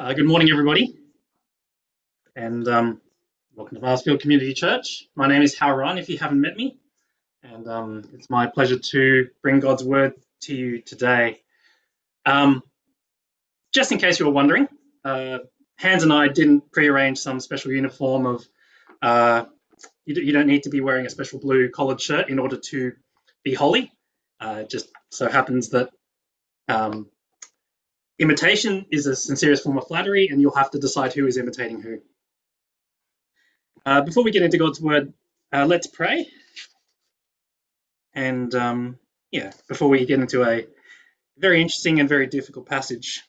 Uh, good morning, everybody, and um, welcome to Marsfield Community Church. My name is Hal Ryan, if you haven't met me, and um, it's my pleasure to bring God's Word to you today. Um, just in case you were wondering, uh, Hans and I didn't pre-arrange some special uniform of, uh, you, you, don't need to be wearing a special blue collared shirt in order to be holy. Uh, it just so happens that um, Imitation is a sincerest form of flattery, and you'll have to decide who is imitating who. Uh, before we get into God's word, uh, let's pray. And um, yeah, before we get into a very interesting and very difficult passage,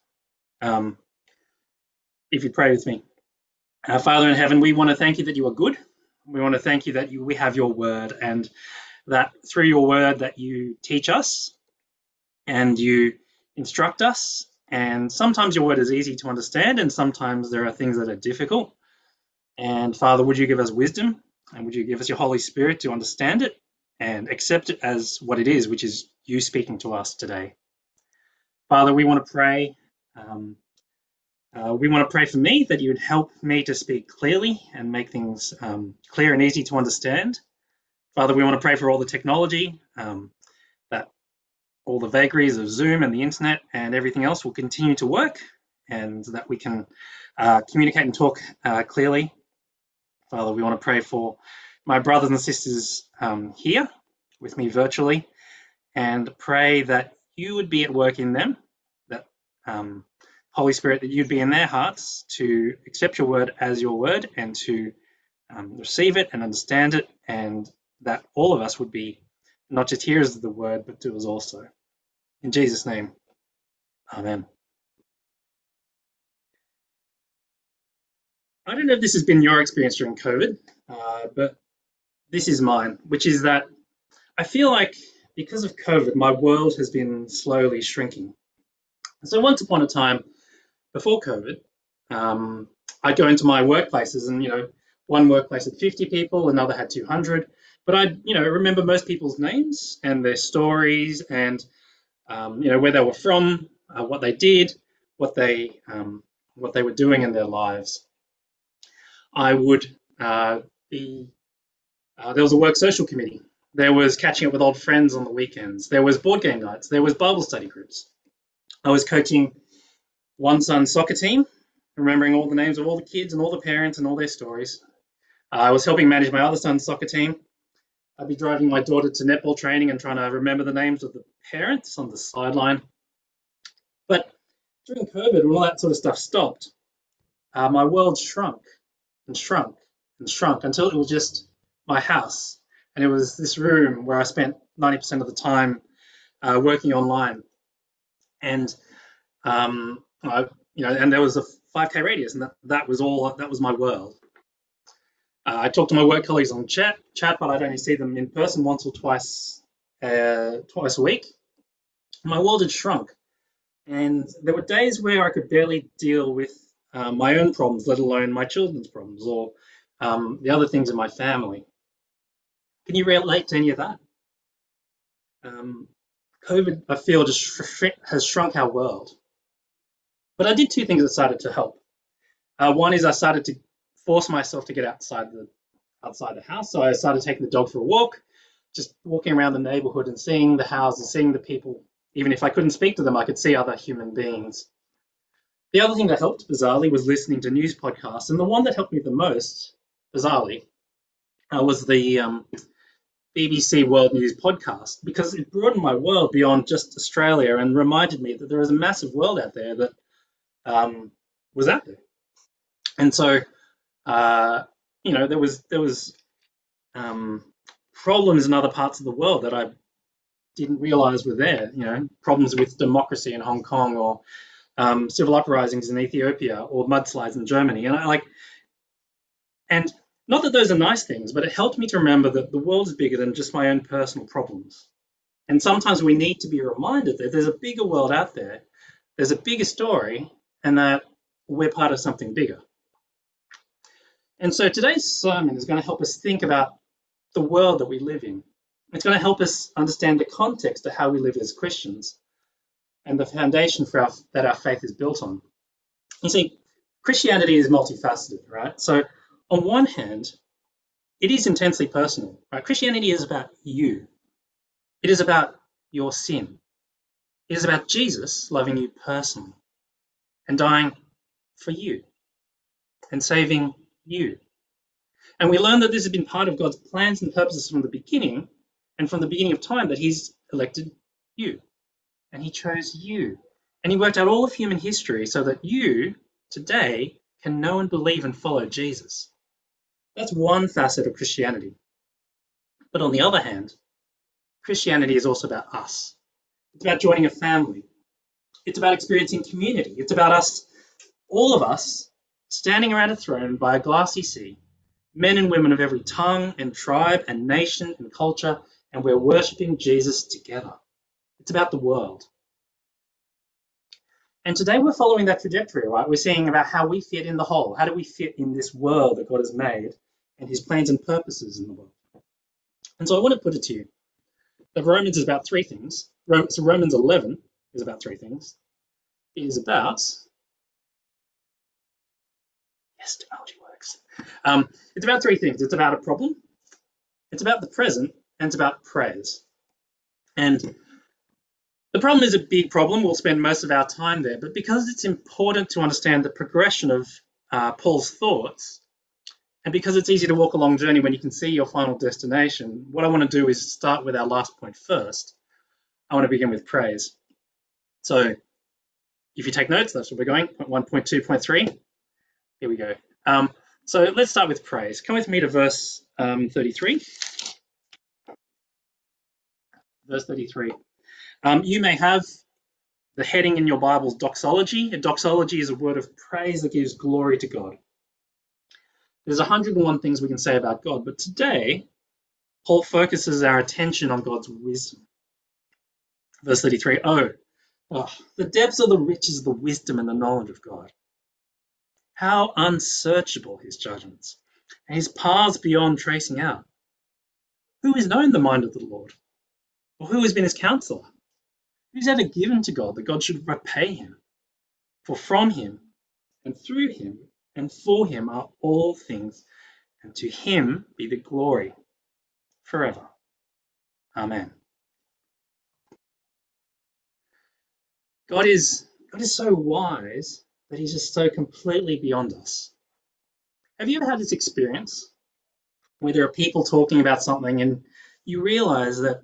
um, if you pray with me. Father in heaven, we want to thank you that you are good. We want to thank you that you, we have your word and that through your word that you teach us and you instruct us and sometimes your word is easy to understand, and sometimes there are things that are difficult. And Father, would you give us wisdom and would you give us your Holy Spirit to understand it and accept it as what it is, which is you speaking to us today? Father, we want to pray. Um, uh, we want to pray for me that you would help me to speak clearly and make things um, clear and easy to understand. Father, we want to pray for all the technology, um, all the vagaries of Zoom and the internet and everything else will continue to work and that we can uh, communicate and talk uh, clearly. Father, we want to pray for my brothers and sisters um, here with me virtually and pray that you would be at work in them, that um, Holy Spirit, that you'd be in their hearts to accept your word as your word and to um, receive it and understand it, and that all of us would be not just hearers of the word, but doers also. In Jesus' name, Amen. I don't know if this has been your experience during COVID, uh, but this is mine, which is that I feel like because of COVID, my world has been slowly shrinking. So once upon a time, before COVID, um, I'd go into my workplaces and, you know, one workplace had 50 people, another had 200, but I, you know, remember most people's names and their stories and um, you know, where they were from, uh, what they did, what they um, what they were doing in their lives. I would uh, be uh, there was a work social committee. There was catching up with old friends on the weekends. There was board game nights. There was Bible study groups. I was coaching one son's soccer team, remembering all the names of all the kids and all the parents and all their stories. I was helping manage my other son's soccer team. I'd be driving my daughter to netball training and trying to remember the names of the parents on the sideline. But during COVID, when all that sort of stuff stopped, uh, my world shrunk and shrunk and shrunk until it was just my house. And it was this room where I spent 90% of the time uh, working online. And, um, I, you know, and there was a 5K radius, and that, that was all, that was my world. Uh, I talk to my work colleagues on chat, chat, but I'd only see them in person once or twice, uh, twice a week. My world had shrunk, and there were days where I could barely deal with uh, my own problems, let alone my children's problems or um, the other things in my family. Can you relate to any of that? Um, COVID, I feel, just sh has shrunk our world. But I did two things that started to help. Uh, one is I started to force myself to get outside the outside the house. So I started taking the dog for a walk, just walking around the neighborhood and seeing the houses, seeing the people. Even if I couldn't speak to them, I could see other human beings. The other thing that helped, bizarrely, was listening to news podcasts. And the one that helped me the most, bizarrely, uh, was the um, BBC World News podcast because it broadened my world beyond just Australia and reminded me that there is a massive world out there that um, was out there. And so uh, you know, there was there was um, problems in other parts of the world that I didn't realize were there. You know, problems with democracy in Hong Kong or um, civil uprisings in Ethiopia or mudslides in Germany, and I like, and not that those are nice things, but it helped me to remember that the world is bigger than just my own personal problems. And sometimes we need to be reminded that there's a bigger world out there, there's a bigger story, and that we're part of something bigger. And so today's sermon is going to help us think about the world that we live in. It's going to help us understand the context of how we live as Christians and the foundation for our, that our faith is built on. You see, Christianity is multifaceted, right? So, on one hand, it is intensely personal, right? Christianity is about you, it is about your sin, it is about Jesus loving you personally and dying for you and saving you. And we learn that this has been part of God's plans and purposes from the beginning and from the beginning of time that He's elected you and He chose you. And He worked out all of human history so that you today can know and believe and follow Jesus. That's one facet of Christianity. But on the other hand, Christianity is also about us. It's about joining a family. It's about experiencing community. It's about us, all of us, standing around a throne by a glassy sea, men and women of every tongue and tribe and nation and culture, and we're worshipping Jesus together. It's about the world. And today we're following that trajectory, right? We're seeing about how we fit in the whole. How do we fit in this world that God has made and his plans and purposes in the world? And so I want to put it to you that Romans is about three things. So Romans 11 is about three things. It is about, yes, technology works. Um, it's about three things. It's about a problem, it's about the present, and it's about praise. And the problem is a big problem. We'll spend most of our time there, but because it's important to understand the progression of uh, Paul's thoughts, and because it's easy to walk a long journey when you can see your final destination, what I want to do is start with our last point first. I want to begin with praise. So if you take notes, that's where we're going, point one, point two, point three. Here we go. Um, so let's start with praise. Come with me to verse um, 33. Verse 33. Um, you may have the heading in your Bible's doxology. A doxology is a word of praise that gives glory to God. There's 101 things we can say about God, but today, Paul focuses our attention on God's wisdom. Verse 33 Oh, oh, the depths of the riches of the wisdom and the knowledge of God. How unsearchable his judgments, and his paths beyond tracing out. Who has known the mind of the Lord? Or who has been his counselor? Who's ever given to God that God should repay him? For from him and through him and for him are all things, and to him be the glory forever. Amen. God is, God is so wise that he's just so completely beyond us. Have you ever had this experience where there are people talking about something and you realize that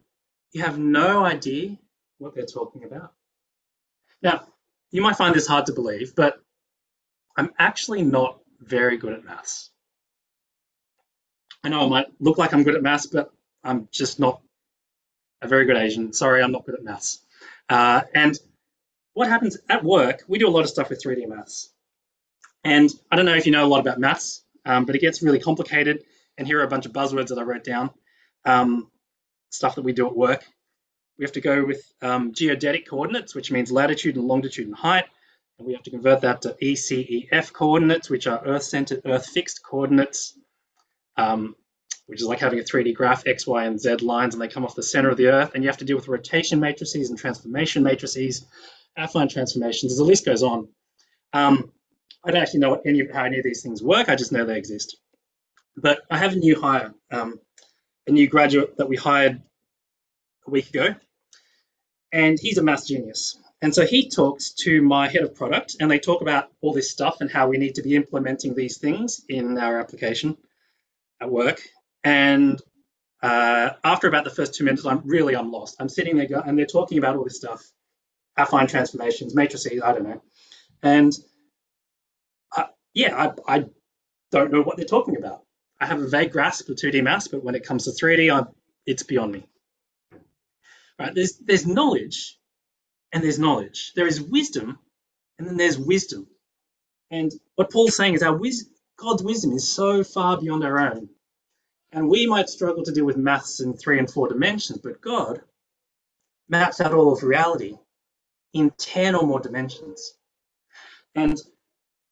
you have no idea what they're talking about? Now, you might find this hard to believe, but I'm actually not very good at maths. I know I might look like I'm good at maths, but I'm just not a very good Asian. Sorry, I'm not good at maths. Uh, and what happens at work, we do a lot of stuff with 3D maths. And I don't know if you know a lot about maths, um, but it gets really complicated. And here are a bunch of buzzwords that I wrote down, um, stuff that we do at work. We have to go with um, geodetic coordinates, which means latitude and longitude and height. And we have to convert that to ECEF coordinates, which are Earth-centered, Earth-fixed coordinates, um, which is like having a 3D graph, X, Y, and Z lines, and they come off the center of the Earth. And you have to deal with rotation matrices and transformation matrices, affine transformations, as the list goes on. Um, I don't actually know what any how any of these things work. I just know they exist. But I have a new hire, um, a new graduate that we hired a week ago, and he's a math genius. And so he talks to my head of product, and they talk about all this stuff and how we need to be implementing these things in our application at work. And uh, after about the first two minutes, I'm really I'm lost. I'm sitting there and they're talking about all this stuff, affine transformations, matrices, I don't know. And uh, yeah, I, I don't know what they're talking about. I have a vague grasp of 2D maths, but when it comes to 3D, I'm, it's beyond me. Right? There's there's knowledge and there's knowledge. There is wisdom, and then there's wisdom. And what Paul's saying is our wis- God's wisdom is so far beyond our own. And we might struggle to deal with maths in three and four dimensions, but God maps out all of reality in 10 or more dimensions. And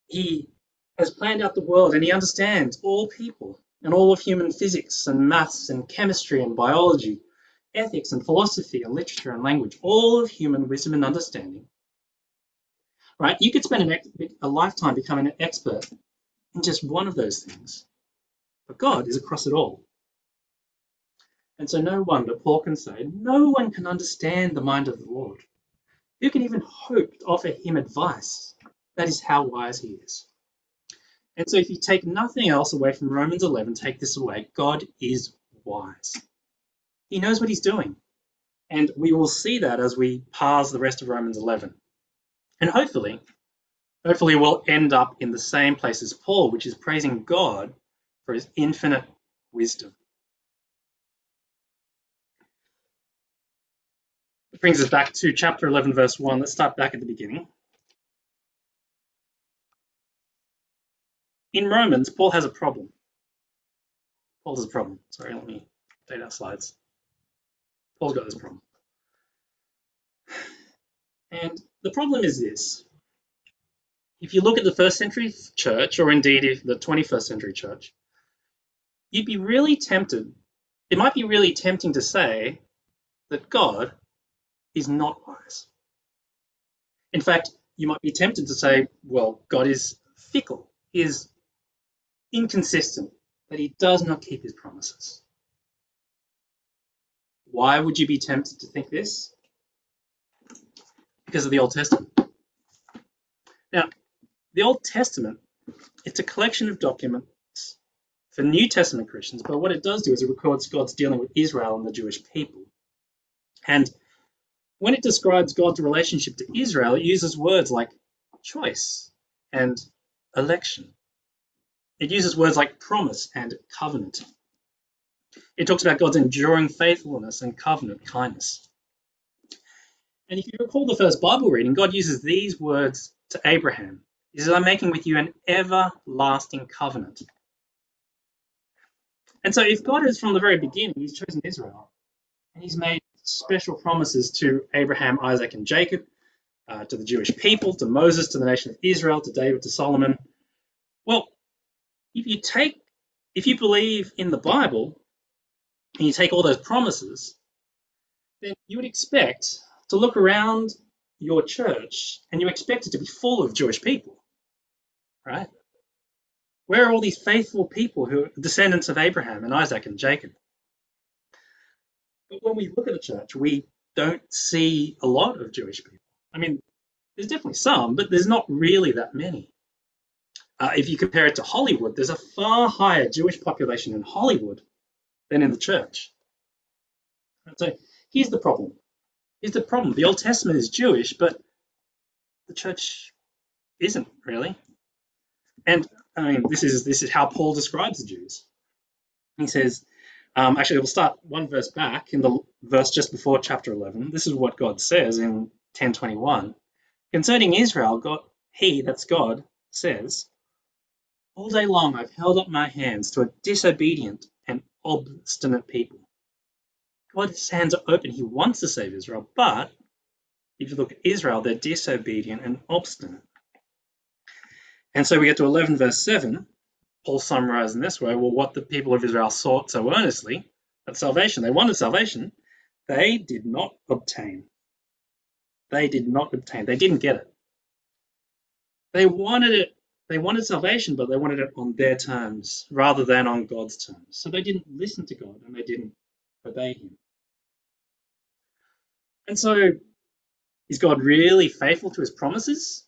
he has planned out the world and he understands all people and all of human physics and maths and chemistry and biology ethics and philosophy and literature and language, all of human wisdom and understanding, right? You could spend a lifetime becoming an expert in just one of those things, but God is across it all. And so, no wonder Paul can say, No one can understand the mind of the Lord. Who can even hope to offer him advice? That is how wise he is. And so, if you take nothing else away from Romans 11, take this away God is wise. He knows what he's doing. And we will see that as we parse the rest of Romans 11. And hopefully, hopefully we'll end up in the same place as Paul, which is praising God for his infinite wisdom. Brings us back to chapter 11, verse 1. Let's start back at the beginning. In Romans, Paul has a problem. Paul has a problem. Sorry, let me update our slides. Paul's got this problem. And the problem is this. If you look at the first century church, or indeed the 21st century church, you'd be really tempted, it might be really tempting to say that God is not wise. In fact, you might be tempted to say, well, God is fickle, he is inconsistent, that he does not keep his promises. Why would you be tempted to think this? Because of the Old Testament. Now, the Old Testament, it's a collection of documents for New Testament Christians, but what it does do is it records God's dealing with Israel and the Jewish people. And when it describes God's relationship to Israel, it uses words like choice and election. It uses words like promise and covenant. It talks about God's enduring faithfulness and covenant kindness. And if you recall the first Bible reading, God uses these words to Abraham. He says, I'm making with you an everlasting covenant. And so if God is from the very beginning, he's chosen Israel, and he's made special promises to Abraham, Isaac, and Jacob, uh, to the Jewish people, to Moses, to the nation of Israel, to David, to Solomon. Well, if you take, if you believe in the Bible, and you take all those promises, then you would expect to look around your church and you expect it to be full of Jewish people, right? Where are all these faithful people who are descendants of Abraham and Isaac and Jacob? But when we look at the church, we don't see a lot of Jewish people. I mean, there's definitely some, but there's not really that many. Uh, if you compare it to Hollywood, there's a far higher Jewish population in Hollywood than in the church. So here's the problem. Here's the problem. The Old Testament is Jewish, but the church isn't really. And I mean, this is this is how Paul describes the Jews. He says, um, actually, we'll start one verse back in the verse just before chapter 11. This is what God says in 10:21 concerning Israel. God, He, that's God, says, "All day long I've held up my hands to a disobedient and obstinate people. God's hands are open. He wants to save Israel, but if you look at Israel, they're disobedient and obstinate. And so we get to 11 verse 7. Paul summarized in this way well, what the people of Israel sought so earnestly, that salvation, they wanted salvation, they did not obtain. They did not obtain. They didn't get it. They wanted it they wanted salvation, but they wanted it on their terms rather than on God's terms. So they didn't listen to God and they didn't obey Him. And so, is God really faithful to His promises?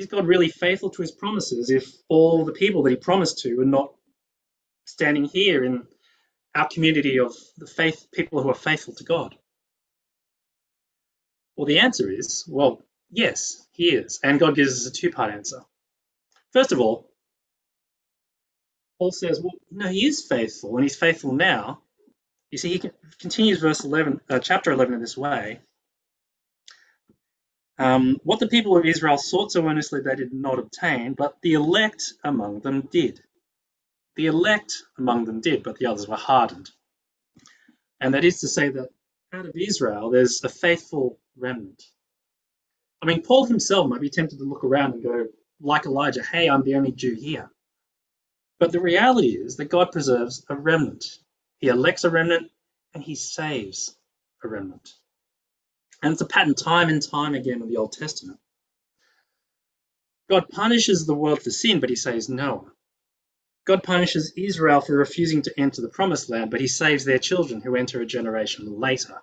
Is God really faithful to His promises if all the people that He promised to are not standing here in our community of the faith people who are faithful to God? Well, the answer is well, Yes, he is. And God gives us a two part answer. First of all, Paul says, well, no, he is faithful, and he's faithful now. You see, he continues verse 11, uh, chapter 11 in this way. Um, what the people of Israel sought so earnestly they did not obtain, but the elect among them did. The elect among them did, but the others were hardened. And that is to say that out of Israel, there's a faithful remnant. I mean, Paul himself might be tempted to look around and go, like Elijah, hey, I'm the only Jew here. But the reality is that God preserves a remnant. He elects a remnant and he saves a remnant. And it's a pattern time and time again in the Old Testament. God punishes the world for sin, but he saves Noah. God punishes Israel for refusing to enter the promised land, but he saves their children who enter a generation later.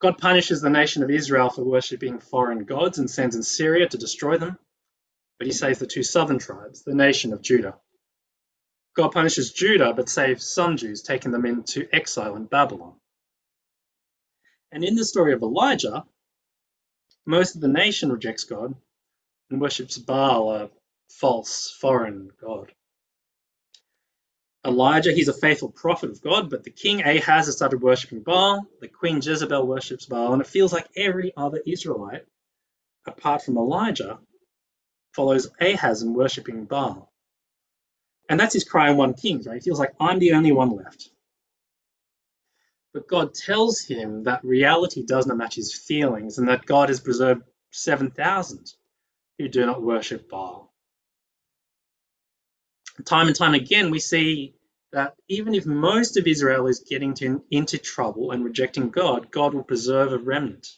God punishes the nation of Israel for worshipping foreign gods and sends Assyria to destroy them, but he saves the two southern tribes, the nation of Judah. God punishes Judah but saves some Jews, taking them into exile in Babylon. And in the story of Elijah, most of the nation rejects God and worships Baal, a false foreign god. Elijah, he's a faithful prophet of God, but the king Ahaz has started worshipping Baal. The queen Jezebel worships Baal, and it feels like every other Israelite, apart from Elijah, follows Ahaz in worshipping Baal. And that's his cry in 1 Kings, right? He feels like I'm the only one left. But God tells him that reality does not match his feelings and that God has preserved 7,000 who do not worship Baal. Time and time again, we see that even if most of Israel is getting to, into trouble and rejecting God, God will preserve a remnant.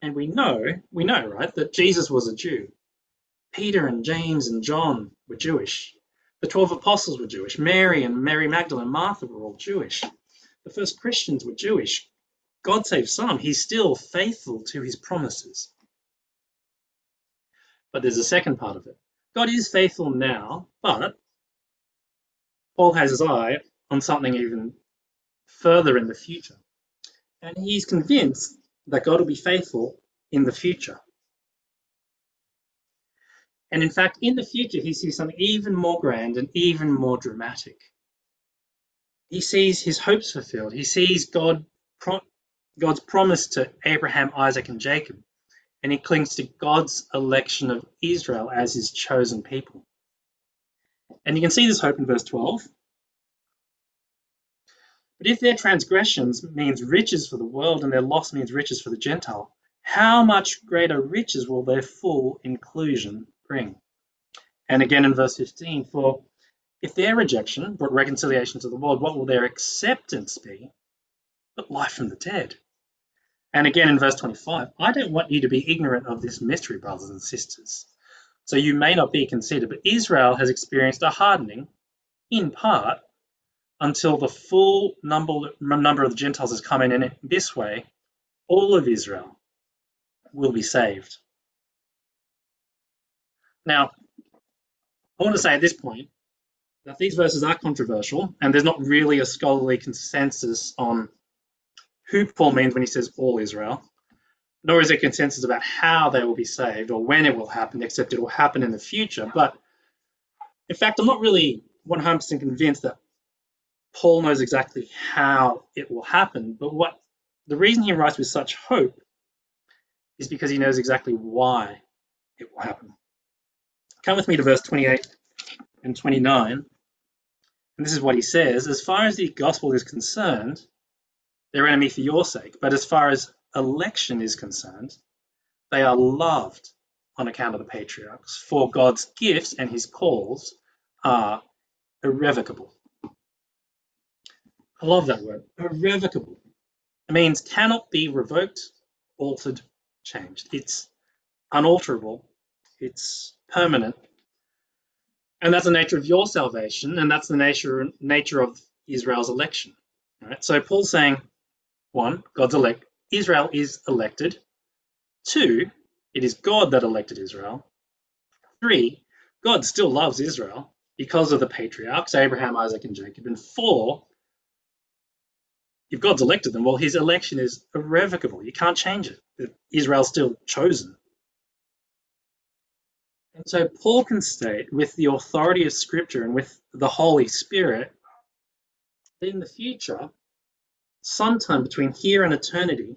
And we know, we know, right, that Jesus was a Jew. Peter and James and John were Jewish. The 12 apostles were Jewish. Mary and Mary Magdalene and Martha were all Jewish. The first Christians were Jewish. God saved some. He's still faithful to his promises. But there's a second part of it. God is faithful now, but Paul has his eye on something even further in the future. And he's convinced that God will be faithful in the future. And in fact, in the future, he sees something even more grand and even more dramatic. He sees his hopes fulfilled. He sees God, God's promise to Abraham, Isaac, and Jacob and he clings to God's election of Israel as his chosen people. And you can see this hope in verse 12. But if their transgressions means riches for the world and their loss means riches for the Gentile, how much greater riches will their full inclusion bring? And again in verse 15, for if their rejection brought reconciliation to the world, what will their acceptance be but life from the dead? And again in verse 25, I don't want you to be ignorant of this mystery, brothers and sisters. So you may not be considered, but Israel has experienced a hardening, in part, until the full number, number of the Gentiles has come in. And in this way, all of Israel will be saved. Now, I want to say at this point that these verses are controversial, and there's not really a scholarly consensus on who Paul means when he says all Israel, nor is there consensus about how they will be saved or when it will happen, except it will happen in the future. But in fact, I'm not really 100% convinced that Paul knows exactly how it will happen. But what the reason he writes with such hope is because he knows exactly why it will happen. Come with me to verse 28 and 29. And this is what he says As far as the gospel is concerned, they're enemy for your sake. But as far as election is concerned, they are loved on account of the patriarchs, for God's gifts and his calls are irrevocable. I love that word, irrevocable. It means cannot be revoked, altered, changed. It's unalterable, it's permanent. And that's the nature of your salvation, and that's the nature nature of Israel's election. Right? So Paul's saying one, God's elect. Israel is elected. Two, it is God that elected Israel. Three, God still loves Israel because of the patriarchs, Abraham, Isaac, and Jacob. And four, if God's elected them, well, his election is irrevocable. You can't change it. Israel's still chosen. And so Paul can state with the authority of Scripture and with the Holy Spirit that in the future, sometime between here and eternity,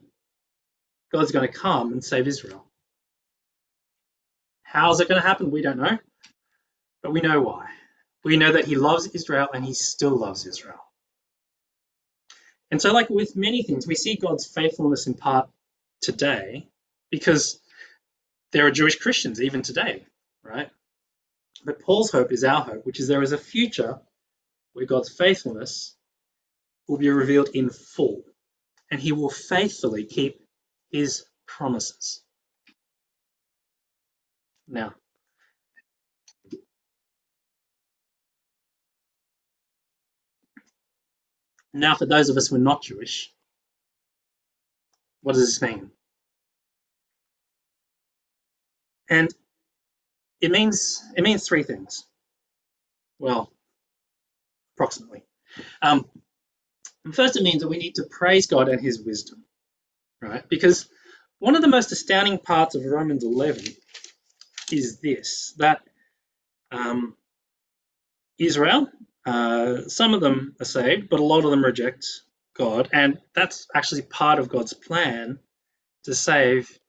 God's going to come and save Israel. How's it going to happen? We don't know. But we know why. We know that he loves Israel and he still loves Israel. And so, like with many things, we see God's faithfulness in part today because there are Jewish Christians even today, right? But Paul's hope is our hope, which is there is a future where God's faithfulness will be revealed in full, and he will faithfully keep his promises. Now, now for those of us who are not Jewish, what does this mean? And it means it means three things. Well, approximately. Um, first, it means that we need to praise God and His wisdom, right? Because one of the most astounding parts of Romans 11 is this: that um, Israel, uh, some of them are saved, but a lot of them reject God, and that's actually part of God's plan to save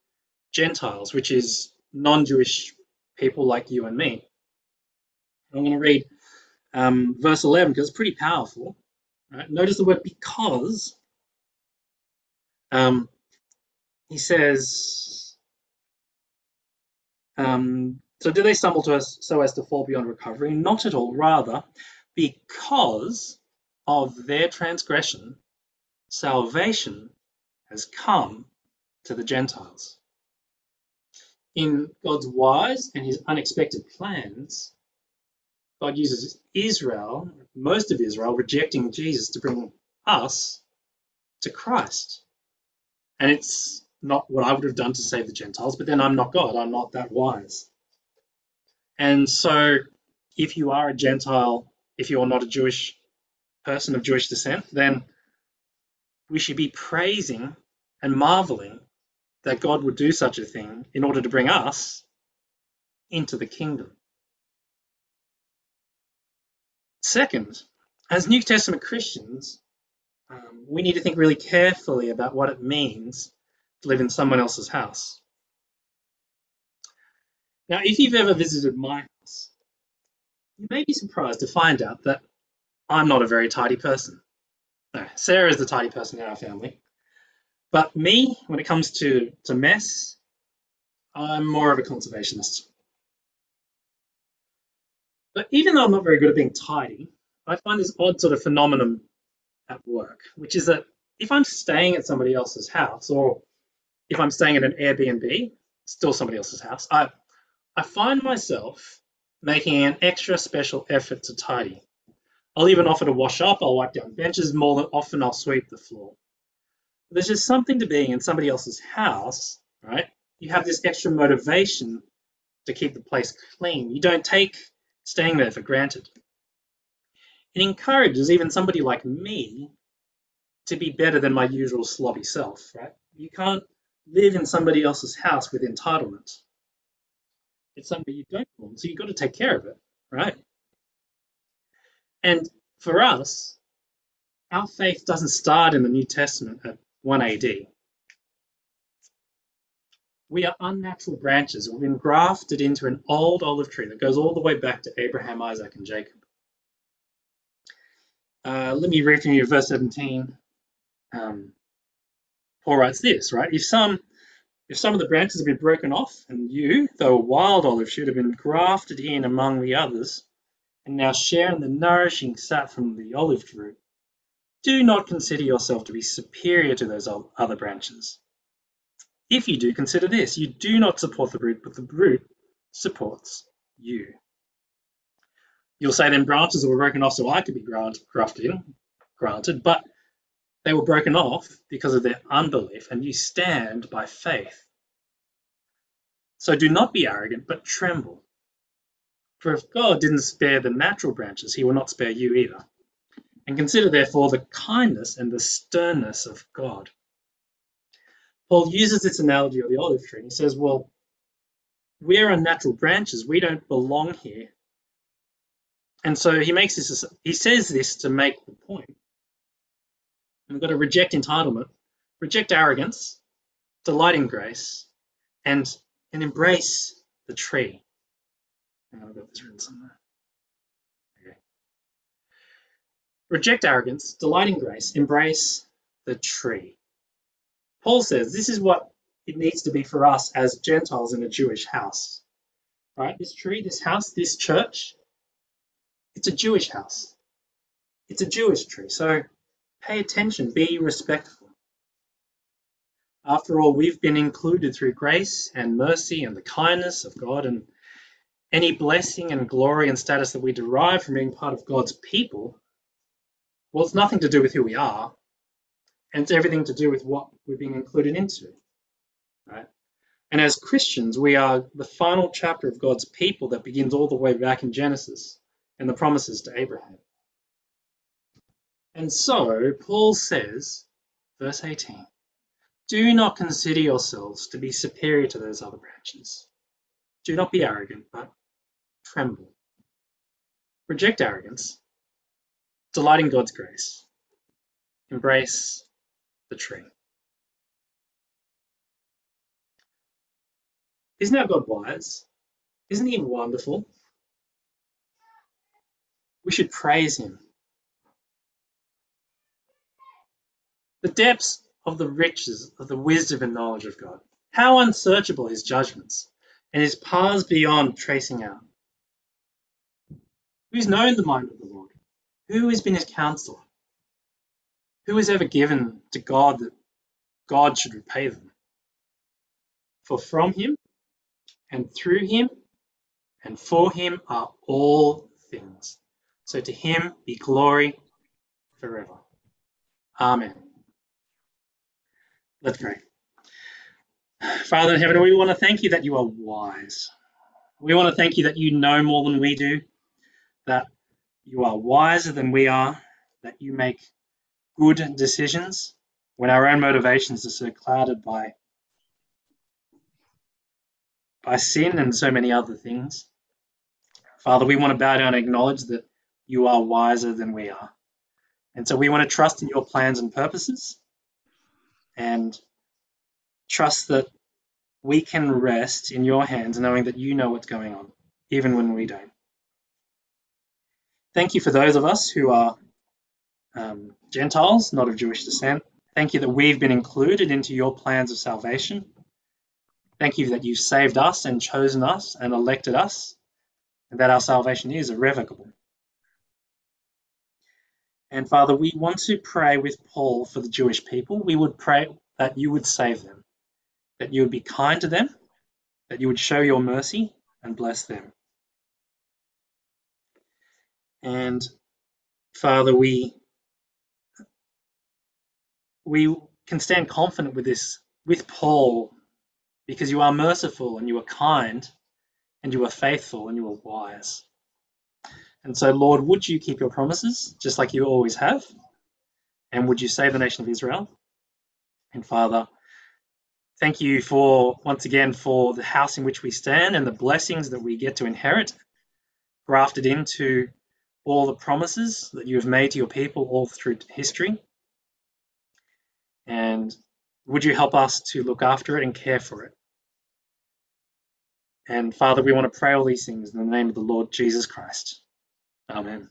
Gentiles, which is non-Jewish people like you and me. I'm going to read um, verse 11 because it's pretty powerful. Right? Notice the word because. Um, he says, um, so do they stumble to us so as to fall beyond recovery? Not at all. Rather, because of their transgression, salvation has come to the Gentiles in God's wise and his unexpected plans, God uses Israel, most of Israel, rejecting Jesus to bring us to Christ. And it's not what I would have done to save the Gentiles, but then I'm not God. I'm not that wise. And so, if you are a Gentile, if you're not a Jewish person of Jewish descent, then we should be praising and marveling that God would do such a thing in order to bring us into the kingdom. Second, as New Testament Christians, um, we need to think really carefully about what it means to live in someone else's house. Now, if you've ever visited my house, you may be surprised to find out that I'm not a very tidy person. No, Sarah is the tidy person in our family. But me, when it comes to, to mess, I'm more of a conservationist. But even though I'm not very good at being tidy, I find this odd sort of phenomenon at work, which is that if I'm staying at somebody else's house, or if I'm staying at an Airbnb, still somebody else's house, I, I find myself making an extra special effort to tidy. I'll even offer to wash up, I'll wipe down benches, more than often I'll sweep the floor there's just something to being in somebody else's house, right? You have this extra motivation to keep the place clean. You don't take staying there for granted. It encourages even somebody like me to be better than my usual slobby self, right? You can't live in somebody else's house with entitlement. It's something you don't own, so you've got to take care of it, right? And for us, our faith doesn't start in the New Testament at 1 AD. We are unnatural branches. We've been grafted into an old olive tree that goes all the way back to Abraham, Isaac, and Jacob. Uh, let me read from you verse 17. Um, Paul writes this, right? If some if some of the branches have been broken off, and you, though a wild olive shoot, have been grafted in among the others, and now share in the nourishing sap from the olive root, do not consider yourself to be superior to those other branches. If you do, consider this you do not support the root, but the root supports you. You'll say then branches were broken off so I could be grafted in, granted, but they were broken off because of their unbelief, and you stand by faith. So do not be arrogant, but tremble. For if God didn't spare the natural branches, he will not spare you either. And consider, therefore, the kindness and the sternness of God. Paul uses this analogy of the olive tree. and He says, Well, we're unnatural branches. We don't belong here. And so he makes this, he says this to make the point. We've got to reject entitlement, reject arrogance, delight in grace, and, and embrace the tree. I've got this written somewhere. Reject arrogance, delight in grace, embrace the tree. Paul says this is what it needs to be for us as Gentiles in a Jewish house. Right? This tree, this house, this church, it's a Jewish house. It's a Jewish tree. So pay attention, be respectful. After all, we've been included through grace and mercy and the kindness of God, and any blessing and glory and status that we derive from being part of God's people, well, it's nothing to do with who we are, and it's everything to do with what we're being included into. Right? And as Christians, we are the final chapter of God's people that begins all the way back in Genesis and the promises to Abraham. And so, Paul says, verse 18, do not consider yourselves to be superior to those other branches. Do not be arrogant, but tremble. Reject arrogance, delight in God's grace, embrace the tree. Isn't our God wise? Isn't he wonderful? We should praise him. The depths of the riches of the wisdom and knowledge of God. How unsearchable his judgments and his paths beyond tracing out. Who's known the mind of the Lord? Who has been his counselor? Who has ever given to God that God should repay them? For from him and through him and for him are all things. So to him be glory forever. Amen. Let's pray. Father in heaven, we want to thank you that you are wise. We want to thank you that you know more than we do, that you are wiser than we are, that you make good decisions when our own motivations are so clouded by by sin and so many other things. Father, we want to bow down and acknowledge that you are wiser than we are. And so we want to trust in your plans and purposes and trust that we can rest in your hands knowing that you know what's going on, even when we don't. Thank you for those of us who are um, Gentiles, not of Jewish descent. Thank you that we've been included into your plans of salvation. Thank you that you've saved us and chosen us and elected us, and that our salvation is irrevocable. And Father, we want to pray with Paul for the Jewish people. We would pray that you would save them, that you would be kind to them, that you would show your mercy and bless them. And Father, we we can stand confident with this with Paul because you are merciful and you are kind and you are faithful and you are wise. And so, Lord, would you keep your promises just like you always have? And would you save the nation of Israel? And Father, thank you for once again for the house in which we stand and the blessings that we get to inherit, grafted into all the promises that you have made to your people all through history. And would you help us to look after it and care for it? And Father, we want to pray all these things in the name of the Lord Jesus Christ. Amen.